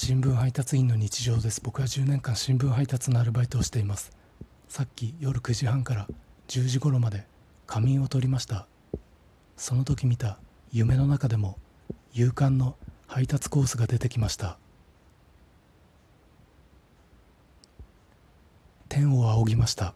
新聞配達員の日常です。僕は10年間新聞配達のアルバイトをしています。さっき夜9時半から10時頃まで仮眠を取りました。その時見た夢の中でも勇敢の配達コースが出てきました。天を仰ぎました。